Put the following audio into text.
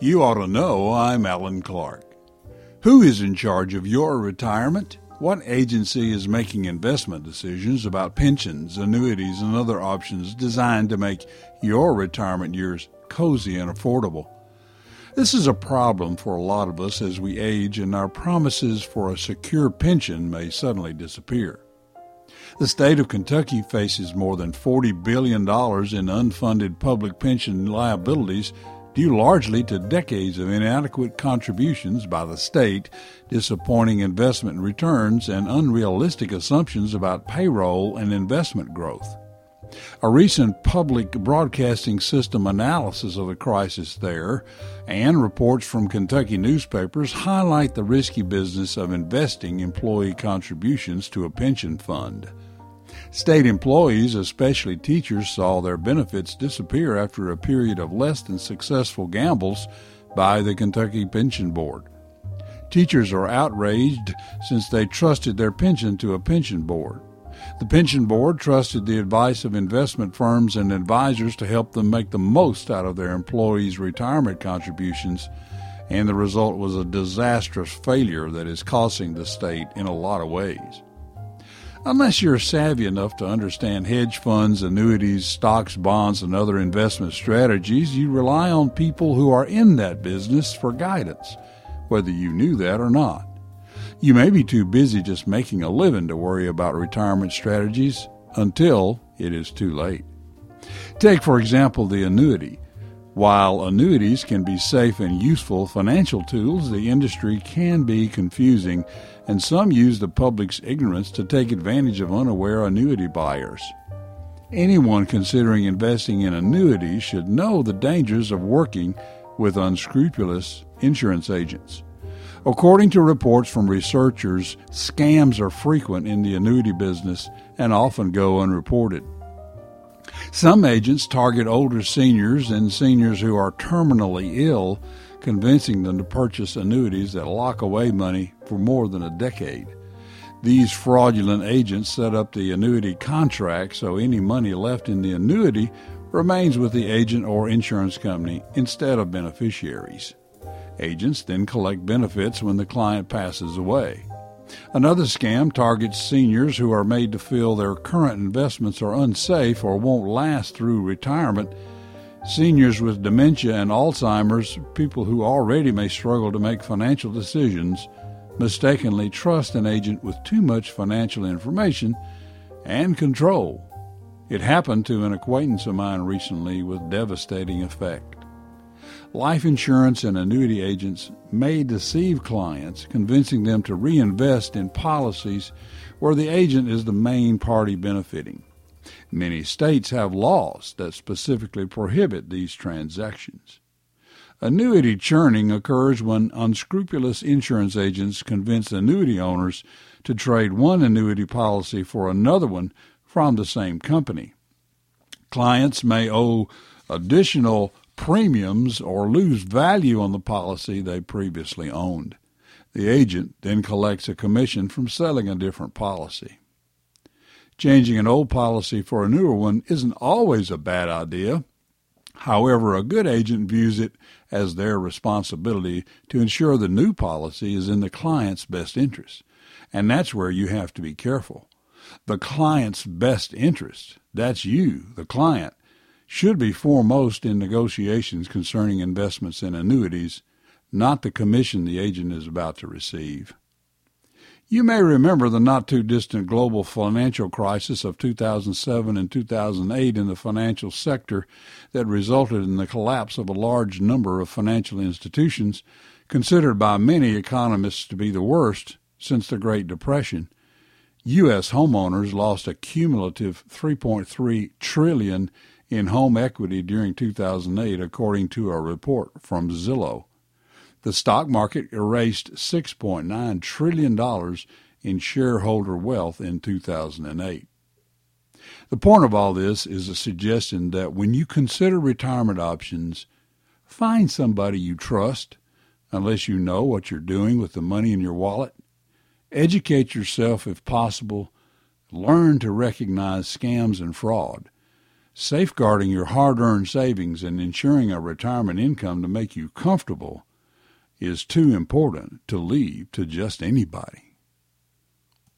You ought to know I'm Alan Clark. Who is in charge of your retirement? What agency is making investment decisions about pensions, annuities, and other options designed to make your retirement years cozy and affordable? This is a problem for a lot of us as we age and our promises for a secure pension may suddenly disappear. The state of Kentucky faces more than $40 billion in unfunded public pension liabilities due largely to decades of inadequate contributions by the state, disappointing investment returns, and unrealistic assumptions about payroll and investment growth. A recent public broadcasting system analysis of the crisis there and reports from Kentucky newspapers highlight the risky business of investing employee contributions to a pension fund. State employees, especially teachers, saw their benefits disappear after a period of less than successful gambles by the Kentucky Pension Board. Teachers are outraged since they trusted their pension to a pension board. The pension board trusted the advice of investment firms and advisors to help them make the most out of their employees' retirement contributions, and the result was a disastrous failure that is costing the state in a lot of ways. Unless you're savvy enough to understand hedge funds, annuities, stocks, bonds, and other investment strategies, you rely on people who are in that business for guidance, whether you knew that or not. You may be too busy just making a living to worry about retirement strategies until it is too late. Take, for example, the annuity. While annuities can be safe and useful financial tools, the industry can be confusing, and some use the public's ignorance to take advantage of unaware annuity buyers. Anyone considering investing in annuities should know the dangers of working with unscrupulous insurance agents. According to reports from researchers, scams are frequent in the annuity business and often go unreported. Some agents target older seniors and seniors who are terminally ill, convincing them to purchase annuities that lock away money for more than a decade. These fraudulent agents set up the annuity contract so any money left in the annuity remains with the agent or insurance company instead of beneficiaries. Agents then collect benefits when the client passes away. Another scam targets seniors who are made to feel their current investments are unsafe or won't last through retirement. Seniors with dementia and Alzheimer's, people who already may struggle to make financial decisions, mistakenly trust an agent with too much financial information and control. It happened to an acquaintance of mine recently with devastating effect. Life insurance and annuity agents may deceive clients, convincing them to reinvest in policies where the agent is the main party benefiting. Many states have laws that specifically prohibit these transactions. Annuity churning occurs when unscrupulous insurance agents convince annuity owners to trade one annuity policy for another one from the same company. Clients may owe additional premiums or lose value on the policy they previously owned. The agent then collects a commission from selling a different policy. Changing an old policy for a newer one isn't always a bad idea. However, a good agent views it as their responsibility to ensure the new policy is in the client's best interest. And that's where you have to be careful. The client's best interest, that's you, the client, should be foremost in negotiations concerning investments and annuities, not the commission the agent is about to receive. You may remember the not too distant global financial crisis of 2007 and 2008 in the financial sector that resulted in the collapse of a large number of financial institutions, considered by many economists to be the worst since the Great Depression. U.S. homeowners lost a cumulative 3.3 trillion in home equity during 2008, according to a report from Zillow. The stock market erased $6.9 trillion in shareholder wealth in 2008. The point of all this is a suggestion that when you consider retirement options, find somebody you trust, unless you know what you're doing with the money in your wallet. Educate yourself if possible. Learn to recognize scams and fraud Safeguarding your hard earned savings and ensuring a retirement income to make you comfortable is too important to leave to just anybody.